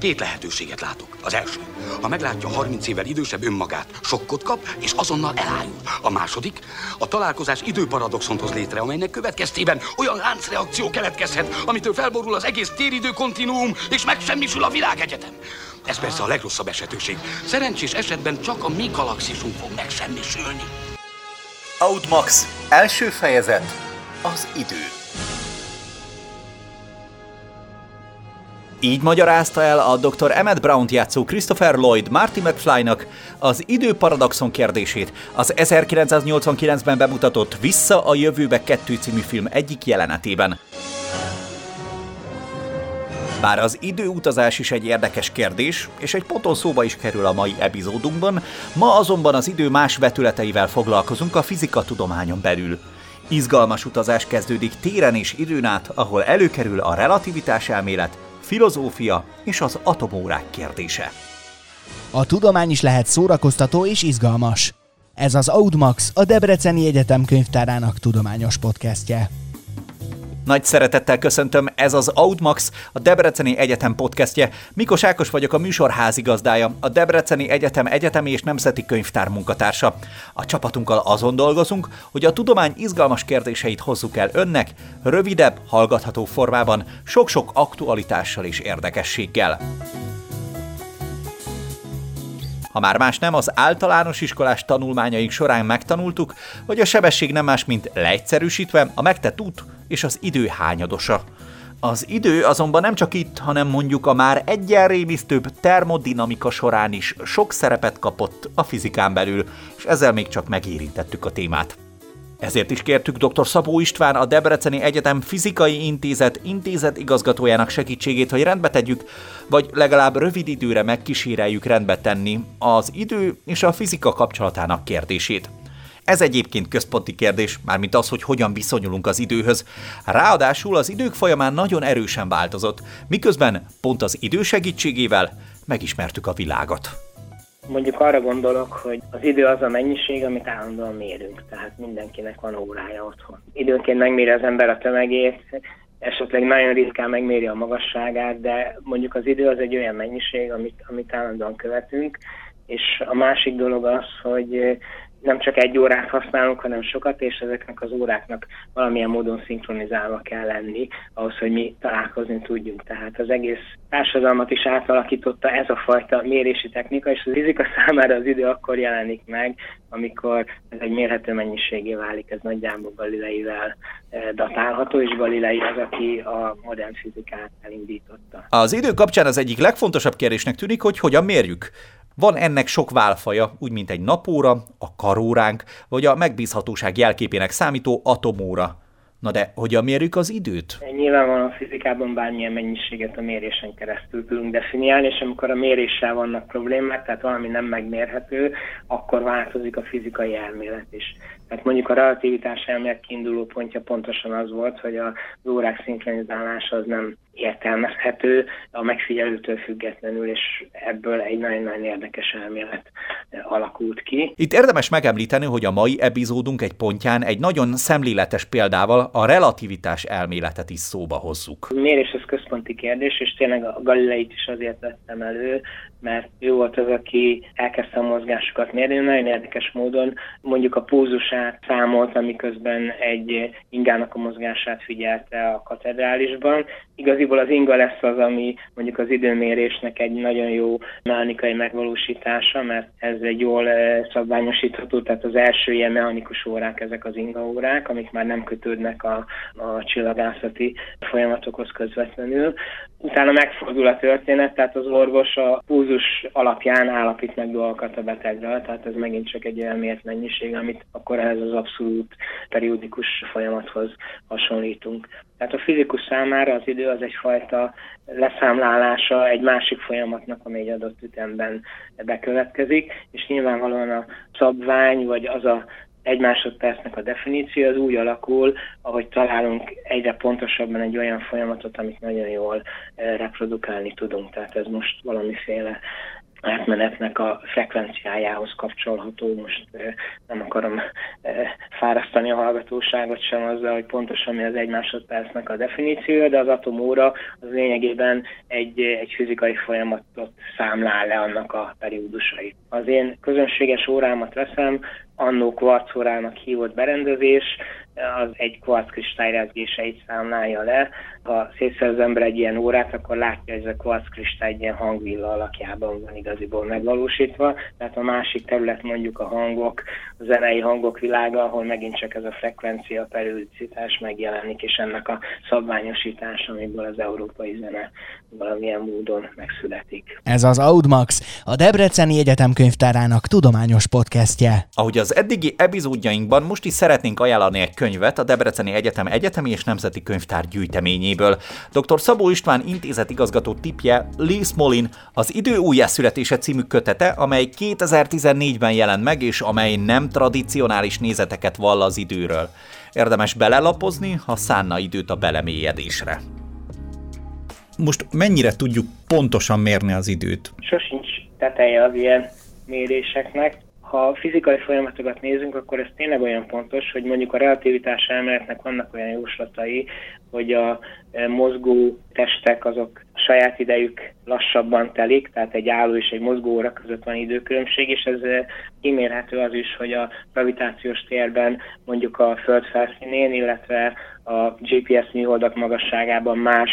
Két lehetőséget látok. Az első, ha meglátja 30 évvel idősebb önmagát, sokkot kap, és azonnal elájul. A második, a találkozás időparadoxont hoz létre, amelynek következtében olyan láncreakció keletkezhet, amitől felborul az egész téridő kontinuum, és megsemmisül a világegyetem. Ez persze a legrosszabb esetőség. Szerencsés esetben csak a mi galaxisunk fog megsemmisülni. Outmax, első fejezet, az idő. Így magyarázta el a dr. Emmett brown játszó Christopher Lloyd Marty McFly-nak az időparadoxon kérdését az 1989-ben bemutatott Vissza a jövőbe 2 című film egyik jelenetében. Bár az időutazás is egy érdekes kérdés, és egy ponton szóba is kerül a mai epizódunkban, ma azonban az idő más vetületeivel foglalkozunk a fizika tudományon belül. Izgalmas utazás kezdődik téren és időn át, ahol előkerül a relativitás elmélet, filozófia és az atomórák kérdése. A tudomány is lehet szórakoztató és izgalmas. Ez az Audmax, a Debreceni Egyetem könyvtárának tudományos podcastje. Nagy szeretettel köszöntöm, ez az Outmax, a Debreceni Egyetem podcastje. Mikos Ákos vagyok, a műsor házigazdája, a Debreceni Egyetem egyetemi és nemzeti könyvtár munkatársa. A csapatunkkal azon dolgozunk, hogy a tudomány izgalmas kérdéseit hozzuk el önnek, rövidebb, hallgatható formában, sok-sok aktualitással és érdekességgel. Ha már más nem, az általános iskolás tanulmányaink során megtanultuk, hogy a sebesség nem más, mint leegyszerűsítve a megtett út és az idő hányadosa. Az idő azonban nem csak itt, hanem mondjuk a már egyenrémisztőbb termodinamika során is sok szerepet kapott a fizikán belül, és ezzel még csak megérintettük a témát. Ezért is kértük dr. Szabó István, a Debreceni Egyetem Fizikai Intézet intézet igazgatójának segítségét, hogy rendbe tegyük, vagy legalább rövid időre megkíséreljük rendbe tenni az idő és a fizika kapcsolatának kérdését. Ez egyébként központi kérdés, mármint az, hogy hogyan viszonyulunk az időhöz. Ráadásul az idők folyamán nagyon erősen változott, miközben pont az idő segítségével megismertük a világot. Mondjuk arra gondolok, hogy az idő az a mennyiség, amit állandóan mérünk, tehát mindenkinek van órája otthon. Időnként megméri az ember a tömegét, esetleg nagyon ritkán megméri a magasságát, de mondjuk az idő az egy olyan mennyiség, amit, amit állandóan követünk, és a másik dolog az, hogy nem csak egy órát használunk, hanem sokat, és ezeknek az óráknak valamilyen módon szinkronizálva kell lenni, ahhoz, hogy mi találkozni tudjunk. Tehát az egész társadalmat is átalakította ez a fajta mérési technika, és az fizika számára az idő akkor jelenik meg, amikor ez egy mérhető mennyiségé válik, ez nagyjából Galileivel eh, datálható, és Galilei az, aki a modern fizikát elindította. Az idő kapcsán az egyik legfontosabb kérdésnek tűnik, hogy hogyan mérjük. Van ennek sok válfaja, úgy mint egy napóra, a karóránk, vagy a megbízhatóság jelképének számító atomóra. Na de hogyan mérjük az időt? Nyilvánvalóan a fizikában bármilyen mennyiséget a mérésen keresztül tudunk definiálni, és amikor a méréssel vannak problémák, tehát valami nem megmérhető, akkor változik a fizikai elmélet is. Tehát mondjuk a relativitás elmélet kiinduló pontja pontosan az volt, hogy a órák szinkronizálása az nem értelmezhető a megfigyelőtől függetlenül, és ebből egy nagyon-nagyon érdekes elmélet alakult ki. Itt érdemes megemlíteni, hogy a mai epizódunk egy pontján egy nagyon szemléletes példával a relativitás elméletet is szóba hozzuk. Mérés az központi kérdés, és tényleg a Galileit is azért vettem elő, mert ő volt az, aki elkezdte a mozgásokat mérni, nagyon érdekes módon mondjuk a pózusát számolt, miközben egy ingának a mozgását figyelte a katedrálisban. Igaziból az inga lesz az, ami mondjuk az időmérésnek egy nagyon jó mechanikai megvalósítása, mert ez egy jól eh, szabványosítható, tehát az első ilyen mechanikus órák ezek az inga órák, amik már nem kötődnek a, a csillagászati folyamatokhoz közvetlenül. Utána megfordul a történet, tehát az orvos a púzus alapján állapít meg dolgokat a betegről, tehát ez megint csak egy olyan mért mennyiség, amit akkor ehhez az abszolút periódikus folyamathoz hasonlítunk. Tehát a fizikus számára az idő az egyfajta leszámlálása egy másik folyamatnak, ami egy adott ütemben bekövetkezik, és nyilvánvalóan a szabvány, vagy az a egy másodpercnek a definíció az úgy alakul, ahogy találunk egyre pontosabban egy olyan folyamatot, amit nagyon jól eh, reprodukálni tudunk. Tehát ez most valamiféle átmenetnek a frekvenciájához kapcsolható. Most nem akarom fárasztani a hallgatóságot sem azzal, hogy pontosan mi az egy másodpercnek a definíciója, de az atomóra az lényegében egy, egy fizikai folyamatot számlál le annak a periódusait. Az én közönséges órámat veszem, annó kvarcórának hívott berendezés, az egy kvarc kristályrezgéseit számlálja le. Ha szétszerz az ember egy ilyen órát, akkor látja, hogy ez a kvarc kristály egy ilyen hangvilla alakjában van igaziból megvalósítva. Tehát a másik terület mondjuk a hangok, a zenei hangok világa, ahol megint csak ez a frekvencia, periodicitás megjelenik, és ennek a szabványosítása, amiből az európai zene valamilyen módon megszületik. Ez az Audmax, a Debreceni Egyetem könyvtárának tudományos podcastje. Ahogy az eddigi epizódjainkban most is szeretnénk ajánlani egy könyvet a Debreceni Egyetem Egyetemi és Nemzeti Könyvtár gyűjteményéből. Dr. Szabó István intézetigazgató tipje Lee Smolin az Idő újjászületése című kötete, amely 2014-ben jelent meg, és amely nem tradicionális nézeteket vall az időről. Érdemes belelapozni, ha szánna időt a belemélyedésre. Most mennyire tudjuk pontosan mérni az időt? Sosincs teteje az ilyen méréseknek. Ha fizikai folyamatokat nézünk, akkor ez tényleg olyan fontos, hogy mondjuk a relativitás elméletnek vannak olyan jóslatai, hogy a e, mozgó testek azok saját idejük lassabban telik, tehát egy álló és egy mozgó óra között van időkülönbség, és ez e, kimérhető az is, hogy a gravitációs térben mondjuk a Föld felszínén, illetve a GPS műholdak magasságában más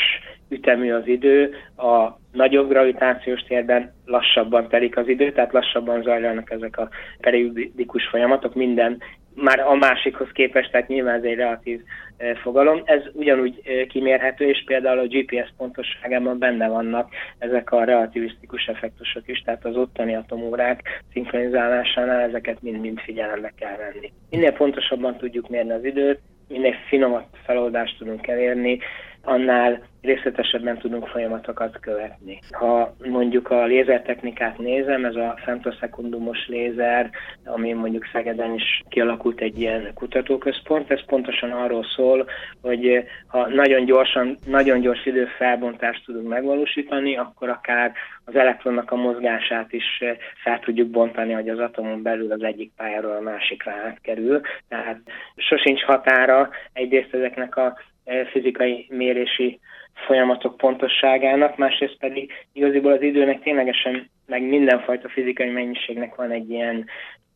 ütemű az idő, a nagyobb gravitációs térben lassabban telik az idő, tehát lassabban zajlanak ezek a periódikus folyamatok, minden már a másikhoz képest, tehát nyilván ez egy relatív e, fogalom. Ez ugyanúgy e, kimérhető, és például a GPS pontosságában benne vannak ezek a relativisztikus effektusok is, tehát az ottani atomórák szinkronizálásánál ezeket mind-mind figyelembe kell venni. Minél pontosabban tudjuk mérni az időt, minél finomabb feloldást tudunk elérni, annál részletesebben tudunk folyamatokat követni. Ha mondjuk a lézertechnikát nézem, ez a femtoszekundumos lézer, ami mondjuk Szegeden is kialakult egy ilyen kutatóközpont, ez pontosan arról szól, hogy ha nagyon gyorsan, nagyon gyors időfelbontást tudunk megvalósítani, akkor akár az elektronnak a mozgását is fel tudjuk bontani, hogy az atomon belül az egyik pályáról a másikra átkerül. Tehát sosincs határa egyrészt ezeknek a fizikai mérési folyamatok pontosságának, másrészt pedig igaziból az időnek ténylegesen, meg mindenfajta fizikai mennyiségnek van egy ilyen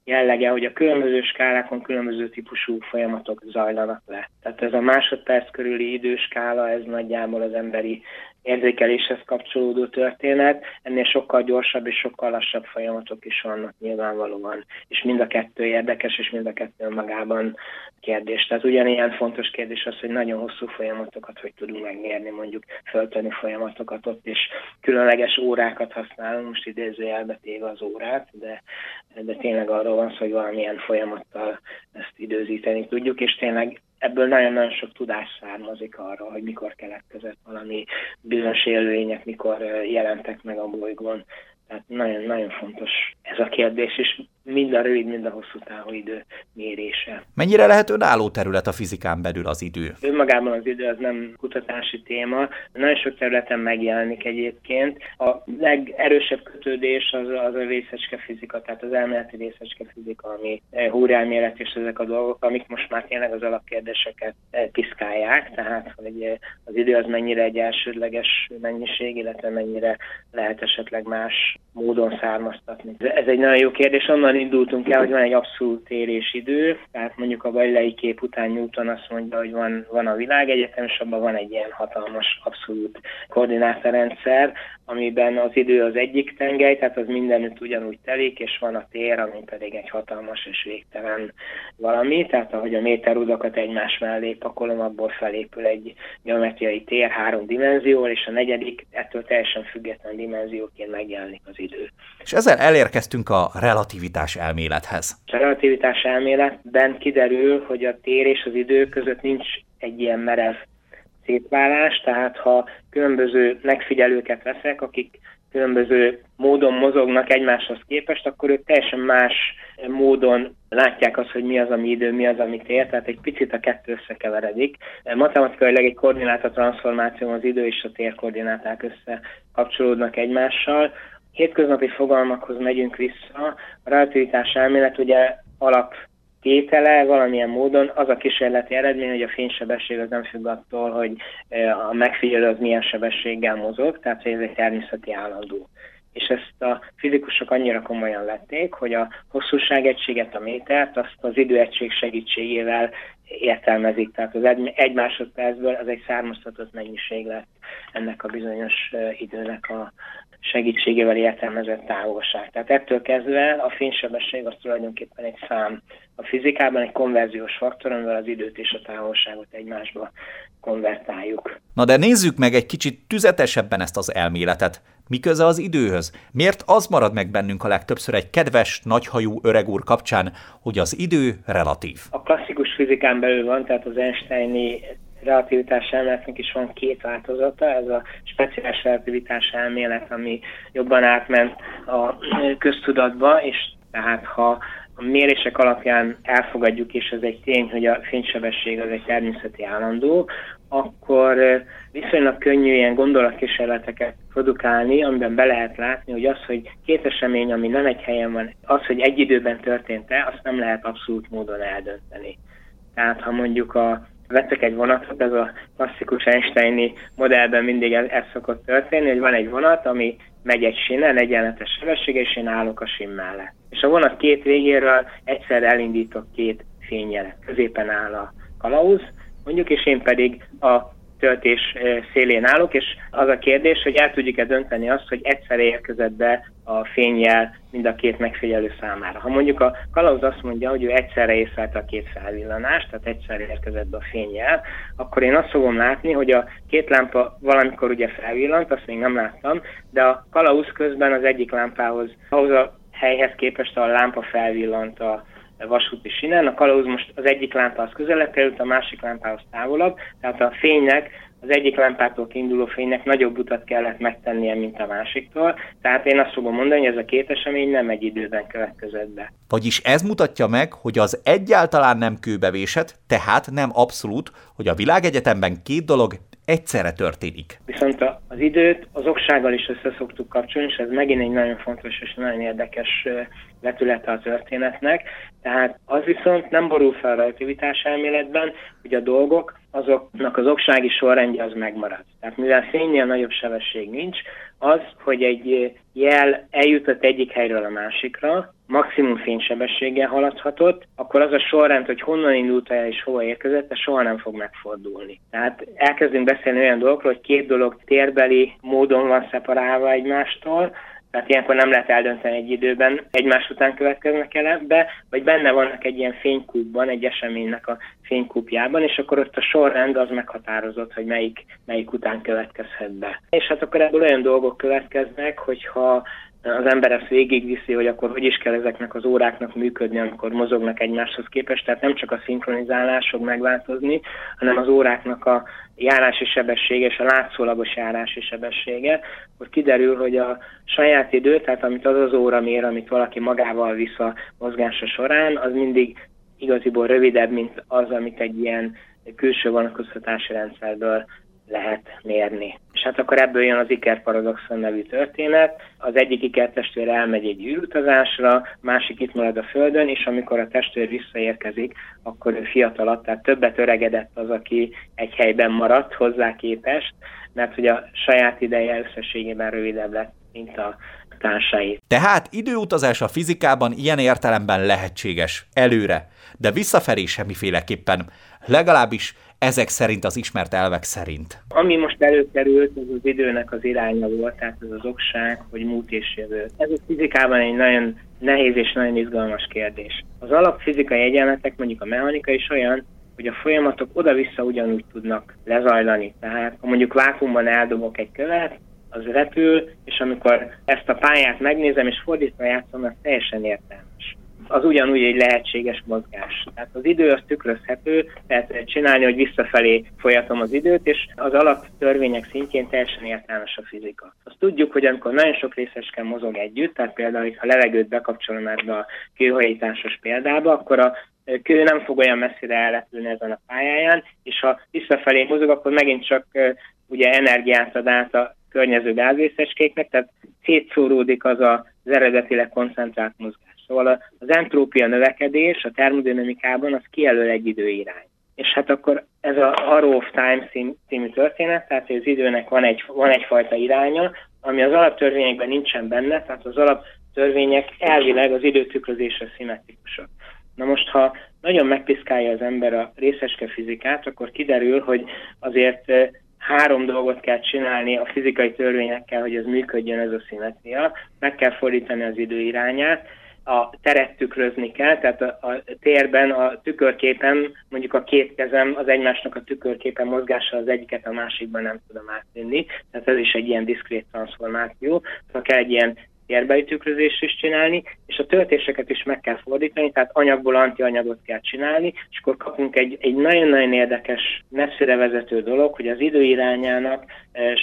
jellege, hogy a különböző skálákon különböző típusú folyamatok zajlanak le. Tehát ez a másodperc körüli időskála, ez nagyjából az emberi érzékeléshez kapcsolódó történet, ennél sokkal gyorsabb és sokkal lassabb folyamatok is vannak nyilvánvalóan, és mind a kettő érdekes, és mind a kettő magában kérdés. Tehát ugyanilyen fontos kérdés az, hogy nagyon hosszú folyamatokat hogy tudunk megmérni, mondjuk föltani folyamatokat ott, és különleges órákat használunk, most idézőjelbe téve az órát, de, de tényleg arról van szó, hogy valamilyen folyamattal ezt időzíteni tudjuk, és tényleg ebből nagyon-nagyon sok tudás származik arra, hogy mikor keletkezett valami bizonyos élőlények, mikor jelentek meg a bolygón. Tehát nagyon-nagyon fontos ez a kérdés, és mind a rövid, mind a hosszú távú idő mérése. Mennyire lehet önálló terület a fizikán belül az idő? Önmagában az idő az nem kutatási téma. Nagyon sok területen megjelenik egyébként. A legerősebb kötődés az, az a részecske fizika, tehát az elméleti részecske fizika, ami eh, húrelmélet és ezek a dolgok, amik most már tényleg az alapkérdéseket eh, piszkálják, tehát hogy eh, az idő az mennyire egy elsődleges mennyiség, illetve mennyire lehet esetleg más módon származtatni. Ez egy nagyon jó kérdés, onnan indultunk el, hogy van egy abszolút térésidő, tehát mondjuk a Galilei kép után Newton azt mondja, hogy van, van a világegyetem, és abban van egy ilyen hatalmas abszolút koordinátarendszer, amiben az idő az egyik tengely, tehát az mindenütt ugyanúgy telik, és van a tér, ami pedig egy hatalmas és végtelen valami, tehát ahogy a méterudakat egymás mellé pakolom, abból felépül egy geometriai tér három dimenzió, és a negyedik ettől teljesen független dimenzióként megjelenik az idő. És ezzel elérkeztünk a relativitás elmélethez. A relativitás elméletben kiderül, hogy a tér és az idő között nincs egy ilyen merev szétválás, tehát ha különböző megfigyelőket veszek, akik különböző módon mozognak egymáshoz képest, akkor ők teljesen más módon látják azt, hogy mi az, ami idő, mi az, amit ér, tehát egy picit a kettő összekeveredik. Matematikailag egy koordináta transformáció az idő és a tér koordináták összekapcsolódnak egymással, hétköznapi fogalmakhoz megyünk vissza, a relativitás elmélet ugye alap tétele valamilyen módon az a kísérleti eredmény, hogy a fénysebesség az nem függ attól, hogy a megfigyelő az milyen sebességgel mozog, tehát hogy ez egy természeti állandó. És ezt a fizikusok annyira komolyan vették, hogy a hosszúságegységet, a métert, azt az időegység segítségével értelmezik. Tehát az egy másodpercből az egy származtatott mennyiség lett ennek a bizonyos időnek a segítségével értelmezett távolság. Tehát ettől kezdve a fénysebesség az tulajdonképpen egy szám. A fizikában egy konverziós faktor, amivel az időt és a távolságot egymásba konvertáljuk. Na de nézzük meg egy kicsit tüzetesebben ezt az elméletet. Mi köze az időhöz? Miért az marad meg bennünk a legtöbbször egy kedves, nagyhajú öreg úr kapcsán, hogy az idő relatív? A klasszikus fizikán belül van, tehát az Einsteini relativitás elméletnek is van két változata, ez a speciális relativitás elmélet, ami jobban átment a köztudatba, és tehát ha a mérések alapján elfogadjuk, és ez egy tény, hogy a fénysebesség az egy természeti állandó, akkor viszonylag könnyű ilyen gondolatkísérleteket produkálni, amiben be lehet látni, hogy az, hogy két esemény, ami nem egy helyen van, az, hogy egy időben történt-e, azt nem lehet abszolút módon eldönteni. Tehát ha mondjuk a vettek egy vonatot, ez a klasszikus Einsteini modellben mindig ez, ez szokott történni, hogy van egy vonat, ami megy egy sínen, egyenletes sebessége, és én állok a sín mellett. És a vonat két végéről egyszer elindítok két fényjelet. Középen áll a kalauz, mondjuk, és én pedig a töltés szélén állok, és az a kérdés, hogy el tudjuk-e dönteni azt, hogy egyszer érkezett be a fényjel mind a két megfigyelő számára. Ha mondjuk a kalauz azt mondja, hogy ő egyszerre észlelte a két felvillanást, tehát egyszerre érkezett be a fényjel, akkor én azt fogom látni, hogy a két lámpa valamikor ugye felvillant, azt még nem láttam, de a kalauz közben az egyik lámpához, ahhoz a helyhez képest a lámpa felvillant a vasúti sinen, a kalauz most az egyik lámpához közelebb került, a másik lámpához távolabb, tehát a fénynek az egyik lámpától kiinduló fénynek nagyobb utat kellett megtennie, mint a másiktól. Tehát én azt fogom mondani, hogy ez a két esemény nem egy időben következett be. Vagyis ez mutatja meg, hogy az egyáltalán nem kőbevésett, tehát nem abszolút, hogy a világegyetemben két dolog egyszerre történik. Viszont az időt az oksággal is össze szoktuk kapcsolni, és ez megint egy nagyon fontos és nagyon érdekes vetülete a történetnek. Tehát az viszont nem borul fel a relativitás elméletben, hogy a dolgok, azoknak az oksági sorrendje az megmarad. Tehát mivel fénynél nagyobb sebesség nincs, az, hogy egy jel eljutott egyik helyről a másikra, maximum fénysebességgel haladhatott, akkor az a sorrend, hogy honnan indult el és hova érkezett, ez soha nem fog megfordulni. Tehát elkezdünk beszélni olyan dolgokról, hogy két dolog térbeli módon van szeparálva egymástól, tehát ilyenkor nem lehet eldönteni egy időben, egymás után következnek el ebbe, vagy benne vannak egy ilyen fénykúpban, egy eseménynek a fénykúpjában, és akkor ott a sorrend az meghatározott, hogy melyik, melyik után következhet be. És hát akkor ebből olyan dolgok következnek, hogyha az ember ezt végigviszi, hogy akkor hogy is kell ezeknek az óráknak működni, amikor mozognak egymáshoz képest, tehát nem csak a szinkronizálás fog megváltozni, hanem az óráknak a járási sebessége és a látszólagos járási sebessége, akkor kiderül, hogy a saját idő, tehát amit az az óra mér, amit valaki magával visz a mozgása során, az mindig igaziból rövidebb, mint az, amit egy ilyen külső vonatkoztatási rendszerből lehet mérni. És hát akkor ebből jön az Iker paradoxon nevű történet. Az egyik Iker testvér elmegy egy űrutazásra, másik itt marad a Földön, és amikor a testvér visszaérkezik, akkor ő fiatalabb, tehát többet öregedett az, aki egy helyben maradt hozzá képest, mert hogy a saját ideje összességében rövidebb lett, mint a társai. Tehát időutazás a fizikában ilyen értelemben lehetséges, előre, de visszafelé semmiféleképpen, legalábbis ezek szerint, az ismert elvek szerint? Ami most előkerült, az az időnek az iránya volt, tehát ez az okság, hogy múlt és jövő. Ez a fizikában egy nagyon nehéz és nagyon izgalmas kérdés. Az alapfizikai egyenletek, mondjuk a mechanika is olyan, hogy a folyamatok oda-vissza ugyanúgy tudnak lezajlani. Tehát ha mondjuk vákumban eldobok egy követ, az repül, és amikor ezt a pályát megnézem és fordítva játszom, az teljesen értelmes az ugyanúgy egy lehetséges mozgás. Tehát az idő az tükrözhető, lehet csinálni, hogy visszafelé folyatom az időt, és az alaptörvények szintjén teljesen értelmes a fizika. Azt tudjuk, hogy amikor nagyon sok részeske mozog együtt, tehát például, ha levegőt bekapcsolom ebbe a kőhajításos példába, akkor a kő nem fog olyan messzire elrepülni ezen a pályáján, és ha visszafelé mozog, akkor megint csak ugye energiát ad át a környező gázrészecskéknek, tehát szétszóródik az az eredetileg koncentrált mozgás. Szóval az entrópia növekedés a termodinamikában az kijelöl egy időirány. És hát akkor ez a Arrow of Time című történet, tehát az időnek van, egy, van egyfajta iránya, ami az alaptörvényekben nincsen benne, tehát az alaptörvények elvileg az időtükrözésre szimmetrikusak. Na most, ha nagyon megpiszkálja az ember a részeske fizikát, akkor kiderül, hogy azért három dolgot kell csinálni a fizikai törvényekkel, hogy ez működjön ez a szimetria. Meg kell fordítani az idő irányát, a teret tükrözni kell, tehát a, a térben, a tükörképen, mondjuk a két kezem az egymásnak a tükörképen mozgással az egyiket a másikban nem tudom átvinni, tehát ez is egy ilyen diszkrét transformáció, szóval kell egy ilyen térbeli tükrözést is csinálni, és a töltéseket is meg kell fordítani, tehát anyagból antianyagot kell csinálni, és akkor kapunk egy, egy nagyon-nagyon érdekes, messzire vezető dolog, hogy az idő irányának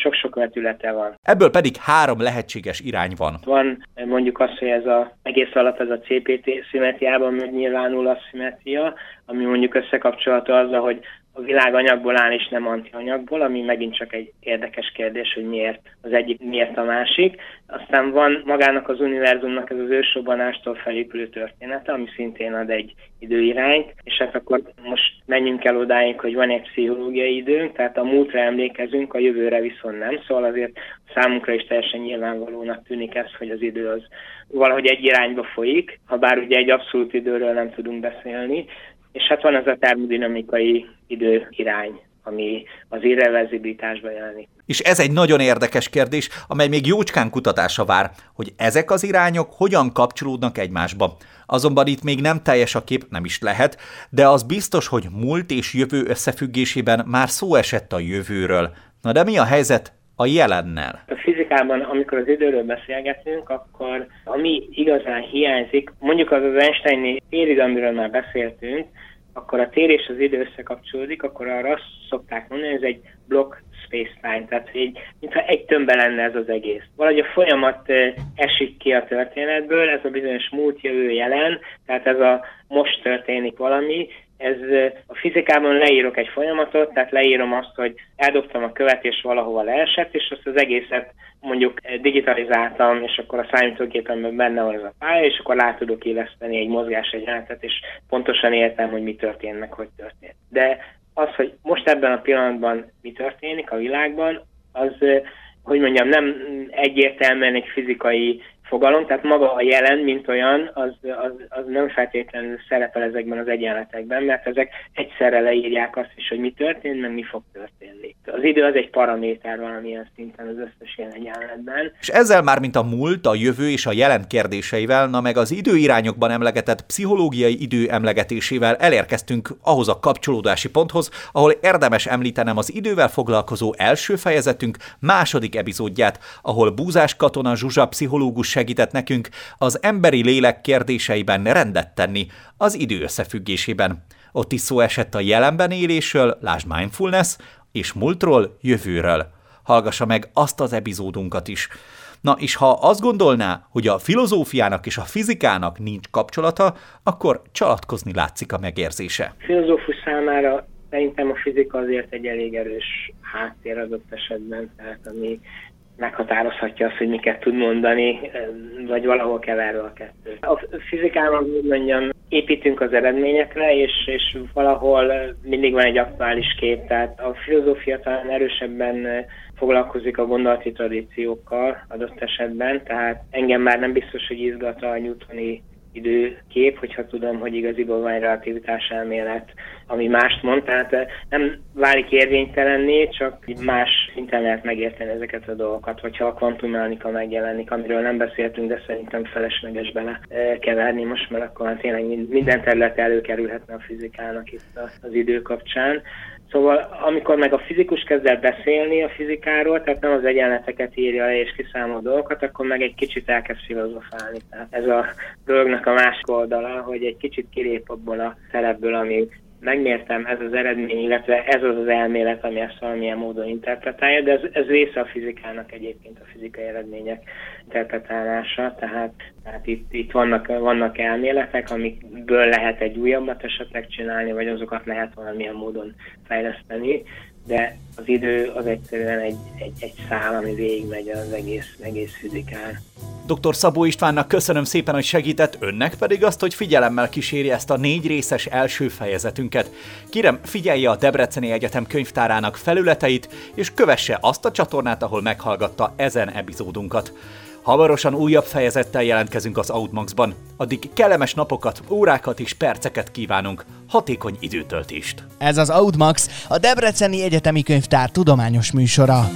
sok-sok vetülete van. Ebből pedig három lehetséges irány van. Van e, mondjuk az, hogy ez a egész alatt ez a CPT szimetriában megnyilvánul a szimetria, ami mondjuk összekapcsolható azzal, hogy a világ anyagból áll és nem antianyagból, ami megint csak egy érdekes kérdés, hogy miért az egyik, miért a másik. Aztán van magának az univerzumnak ez az ősrobbanástól felépülő története, ami szintén ad egy időirányt, és hát akkor most menjünk el odáig, hogy van egy pszichológiai időnk, tehát a múltra emlékezünk, a jövőre viszont nem, szóval azért számunkra is teljesen nyilvánvalónak tűnik ez, hogy az idő az valahogy egy irányba folyik, ha bár ugye egy abszolút időről nem tudunk beszélni, és hát van ez a termodinamikai időirány, ami az irreverzibilitásban jelenik. És ez egy nagyon érdekes kérdés, amely még jócskán kutatása vár, hogy ezek az irányok hogyan kapcsolódnak egymásba. Azonban itt még nem teljes a kép, nem is lehet, de az biztos, hogy múlt és jövő összefüggésében már szó esett a jövőről. Na de mi a helyzet a jelennel? A fizikában, amikor az időről beszélgetünk, akkor ami igazán hiányzik, mondjuk az az Einsteini téridő, amiről már beszéltünk, akkor a tér és az idő összekapcsolódik, akkor arra azt szokták mondani, hogy ez egy block space-time, tehát egy, mintha egy tömbbe lenne ez az egész. Valahogy a folyamat esik ki a történetből, ez a bizonyos múlt, jövő, jelen, tehát ez a most történik valami, ez a fizikában leírok egy folyamatot, tehát leírom azt, hogy eldobtam a követ és valahova leesett, és azt az egészet mondjuk digitalizáltam, és akkor a számítógépemben benne van ez a pálya, és akkor rá tudok éleszteni egy mozgás egyenletet, és pontosan értem, hogy mi történt, meg hogy történt. De az, hogy most ebben a pillanatban mi történik a világban, az, hogy mondjam, nem egyértelműen egy fizikai fogalom, tehát maga a jelen, mint olyan, az, az, az nem feltétlenül szerepel ezekben az egyenletekben, mert ezek egyszerre leírják azt is, hogy mi történt, meg mi fog történni. Az idő az egy paraméter valamilyen szinten az összes ilyen egyenletben. És ezzel már, mint a múlt, a jövő és a jelen kérdéseivel, na meg az időirányokban emlegetett pszichológiai idő emlegetésével elérkeztünk ahhoz a kapcsolódási ponthoz, ahol érdemes említenem az idővel foglalkozó első fejezetünk második epizódját, ahol Búzás katona Zsuzsa pszichológus segített nekünk az emberi lélek kérdéseiben rendet tenni az idő összefüggésében. Ott is szó esett a jelenben élésről, lásd mindfulness, és múltról, jövőről. Hallgassa meg azt az epizódunkat is. Na, és ha azt gondolná, hogy a filozófiának és a fizikának nincs kapcsolata, akkor csalatkozni látszik a megérzése. Filozófus számára szerintem a fizika azért egy elég erős háttér adott esetben, tehát ami meghatározhatja azt, hogy miket tud mondani, vagy valahol keverve a kettő. A fizikában, úgy mondjam, építünk az eredményekre, és, és valahol mindig van egy aktuális kép, tehát a filozófia talán erősebben foglalkozik a gondolati tradíciókkal adott esetben, tehát engem már nem biztos, hogy izgat a newtoni időkép, hogyha tudom, hogy igaziból van egy relativitás elmélet, ami mást mond, tehát eh, nem válik érvénytelenné, csak más szinten lehet megérteni ezeket a dolgokat, hogyha a kvantummechanika megjelenik, amiről nem beszéltünk, de szerintem felesleges bele eh, keverni most, mert akkor tényleg minden terület előkerülhetne a fizikának itt az idő kapcsán. Szóval amikor meg a fizikus kezd el beszélni a fizikáról, tehát nem az egyenleteket írja le és kiszámol dolgokat, akkor meg egy kicsit elkezd filozofálni. Tehát ez a dolognak a másik oldala, hogy egy kicsit kilép abból a szerepből, ami megmértem ez az eredmény, illetve ez az az elmélet, ami ezt valamilyen módon interpretálja, de ez, ez része a fizikának egyébként a fizikai eredmények interpretálása, tehát, tehát itt, itt vannak, vannak elméletek, amikből lehet egy újabbat esetleg csinálni, vagy azokat lehet valamilyen módon fejleszteni, de az idő az egyszerűen egy, egy, egy szál, ami végigmegy az egész, egész fizikán. Dr. Szabó Istvánnak köszönöm szépen, hogy segített, önnek pedig azt, hogy figyelemmel kíséri ezt a négy részes első fejezetünket. Kérem, figyelje a Debreceni Egyetem könyvtárának felületeit, és kövesse azt a csatornát, ahol meghallgatta ezen epizódunkat. Hamarosan újabb fejezettel jelentkezünk az Outmaxban. Addig kellemes napokat, órákat és perceket kívánunk, hatékony időtöltést. Ez az Outmax, a Debreceni Egyetemi Könyvtár tudományos műsora.